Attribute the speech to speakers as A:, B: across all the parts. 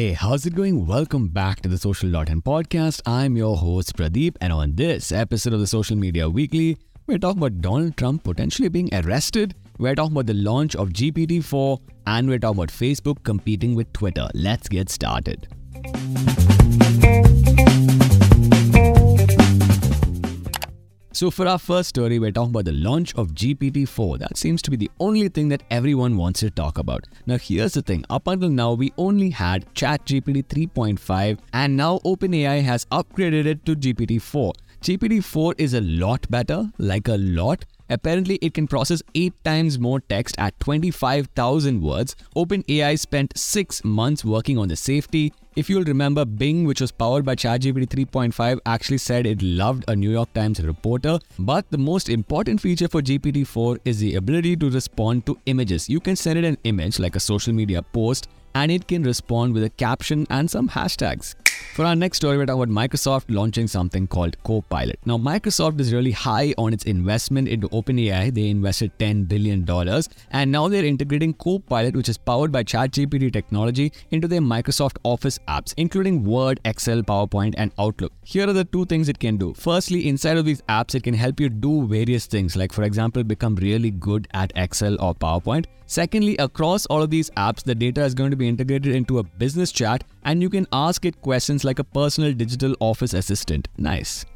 A: Hey, how's it going? Welcome back to the Social Dot podcast. I'm your host Pradeep, and on this episode of the Social Media Weekly, we're talking about Donald Trump potentially being arrested. We're talking about the launch of GPT-4, and we're talking about Facebook competing with Twitter. Let's get started. So, for our first story, we're talking about the launch of GPT 4. That seems to be the only thing that everyone wants to talk about. Now, here's the thing up until now, we only had ChatGPT 3.5, and now OpenAI has upgraded it to GPT 4. GPT 4 is a lot better, like a lot. Apparently, it can process 8 times more text at 25,000 words. OpenAI spent 6 months working on the safety. If you'll remember, Bing, which was powered by ChatGPT 3.5, actually said it loved a New York Times reporter. But the most important feature for GPT 4 is the ability to respond to images. You can send it an image, like a social media post, and it can respond with a caption and some hashtags. For our next story, we're talking about Microsoft launching something called Copilot. Now, Microsoft is really high on its investment into OpenAI. They invested $10 billion, and now they're integrating Copilot, which is powered by ChatGPT technology, into their Microsoft Office apps, including Word, Excel, PowerPoint, and Outlook. Here are the two things it can do. Firstly, inside of these apps, it can help you do various things, like, for example, become really good at Excel or PowerPoint. Secondly, across all of these apps, the data is going to be integrated into a business chat and you can ask it questions like a personal digital office assistant. Nice.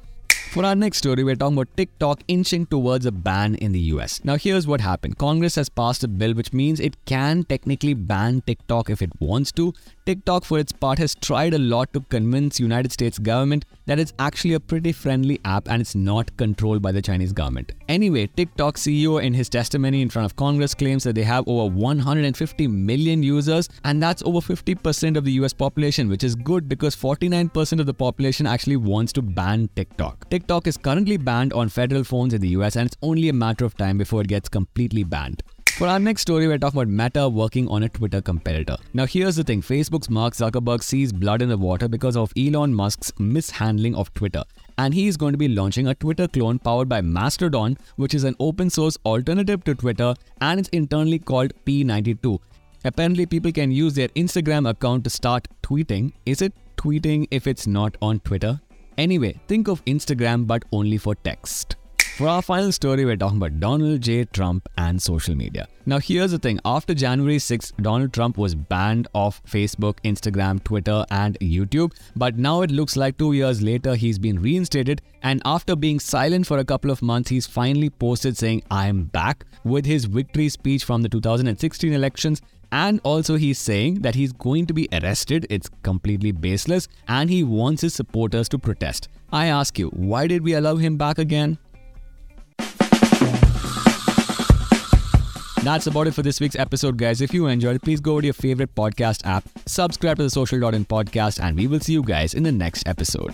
A: For our next story, we're talking about TikTok inching towards a ban in the US. Now, here's what happened Congress has passed a bill which means it can technically ban TikTok if it wants to. TikTok, for its part, has tried a lot to convince United States government that it's actually a pretty friendly app and it's not controlled by the Chinese government. Anyway, TikTok CEO in his testimony in front of Congress claims that they have over 150 million users and that's over 50% of the US population, which is good because 49% of the population actually wants to ban TikTok. TikTok is currently banned on federal phones in the US and it's only a matter of time before it gets completely banned. For our next story, we're talking about Meta working on a Twitter competitor. Now, here's the thing Facebook's Mark Zuckerberg sees blood in the water because of Elon Musk's mishandling of Twitter. And he is going to be launching a Twitter clone powered by Mastodon, which is an open source alternative to Twitter, and it's internally called P92. Apparently, people can use their Instagram account to start tweeting. Is it tweeting if it's not on Twitter? Anyway, think of Instagram but only for text. For our final story, we're talking about Donald J. Trump and social media. Now, here's the thing after January 6th, Donald Trump was banned off Facebook, Instagram, Twitter, and YouTube. But now it looks like two years later, he's been reinstated. And after being silent for a couple of months, he's finally posted saying, I'm back with his victory speech from the 2016 elections. And also, he's saying that he's going to be arrested. It's completely baseless. And he wants his supporters to protest. I ask you, why did we allow him back again? That's about it for this week's episode, guys. If you enjoyed, please go to your favorite podcast app, subscribe to the Social Dot In podcast, and we will see you guys in the next episode.